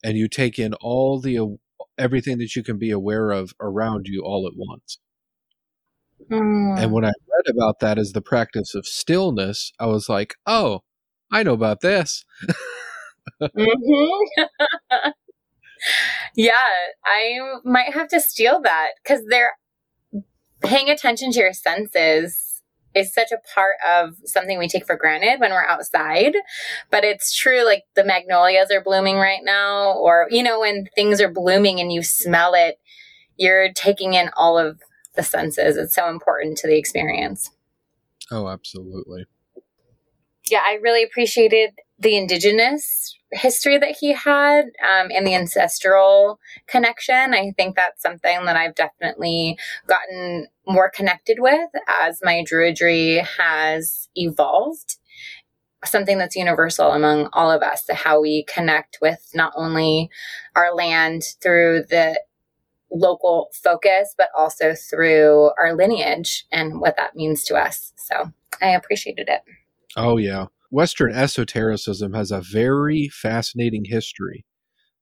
and you take in all the everything that you can be aware of around you all at once. Mm. And when I read about that as the practice of stillness, I was like, oh, I know about this. mm-hmm. yeah, I might have to steal that because they're paying attention to your senses is such a part of something we take for granted when we're outside. But it's true, like the magnolias are blooming right now, or, you know, when things are blooming and you smell it, you're taking in all of the senses. It's so important to the experience. Oh, absolutely. Yeah, I really appreciated the indigenous history that he had um, and the ancestral connection. I think that's something that I've definitely gotten more connected with as my druidry has evolved. Something that's universal among all of us, how we connect with not only our land through the local focus, but also through our lineage and what that means to us. So I appreciated it. Oh, yeah. Western esotericism has a very fascinating history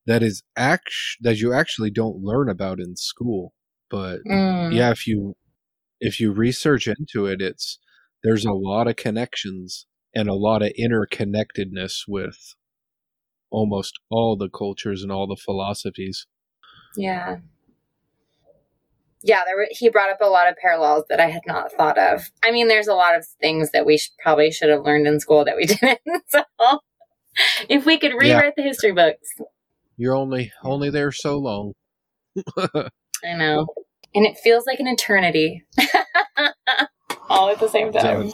that is act that you actually don't learn about in school. But mm. yeah, if you if you research into it, it's there's a lot of connections and a lot of interconnectedness with almost all the cultures and all the philosophies. Yeah. Yeah, there were, he brought up a lot of parallels that I had not thought of. I mean, there's a lot of things that we probably should have learned in school that we didn't. so, if we could rewrite yeah. the history books, you're only only there so long. I know, and it feels like an eternity, all at the same time.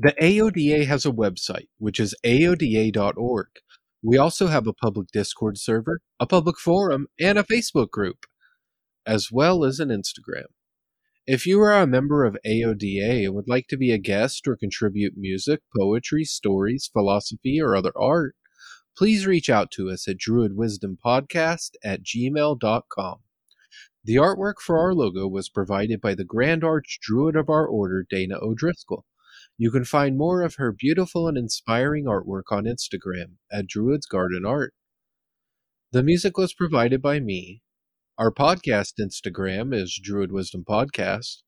The AODA has a website, which is aoda.org. We also have a public Discord server, a public forum, and a Facebook group, as well as an Instagram. If you are a member of AODA and would like to be a guest or contribute music, poetry, stories, philosophy, or other art, please reach out to us at druidwisdompodcast at gmail.com. The artwork for our logo was provided by the Grand Arch Druid of our Order, Dana O'Driscoll. You can find more of her beautiful and inspiring artwork on Instagram at Druid's Garden Art. The music was provided by me. Our podcast Instagram is Druid Wisdom Podcast.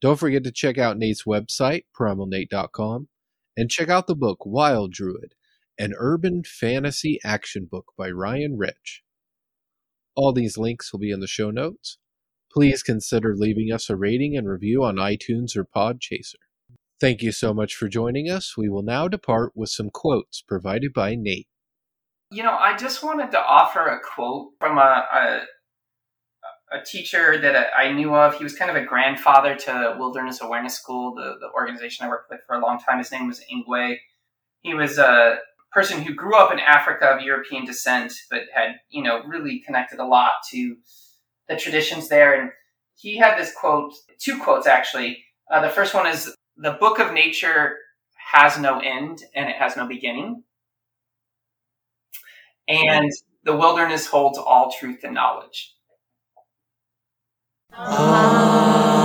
Don't forget to check out Nate's website, primalnate.com, and check out the book Wyld Druid, an urban fantasy action book by Ryan Rich. All these links will be in the show notes. Please consider leaving us a rating and review on iTunes or Podchaser. Thank you so much for joining us. We will now depart with some quotes provided by Nate. You know, I just wanted to offer a quote from a, a, a teacher that I knew of. He was kind of a grandfather to Wilderness Awareness School, the, the organization I worked with for a long time. His name was Ingwe. He was a person who grew up in Africa of European descent, but had, you know, really connected a lot to the traditions there. And he had this quote, two quotes actually. Uh, the first one is the book of nature has no end and it has no beginning. And the wilderness holds all truth and knowledge. Amen.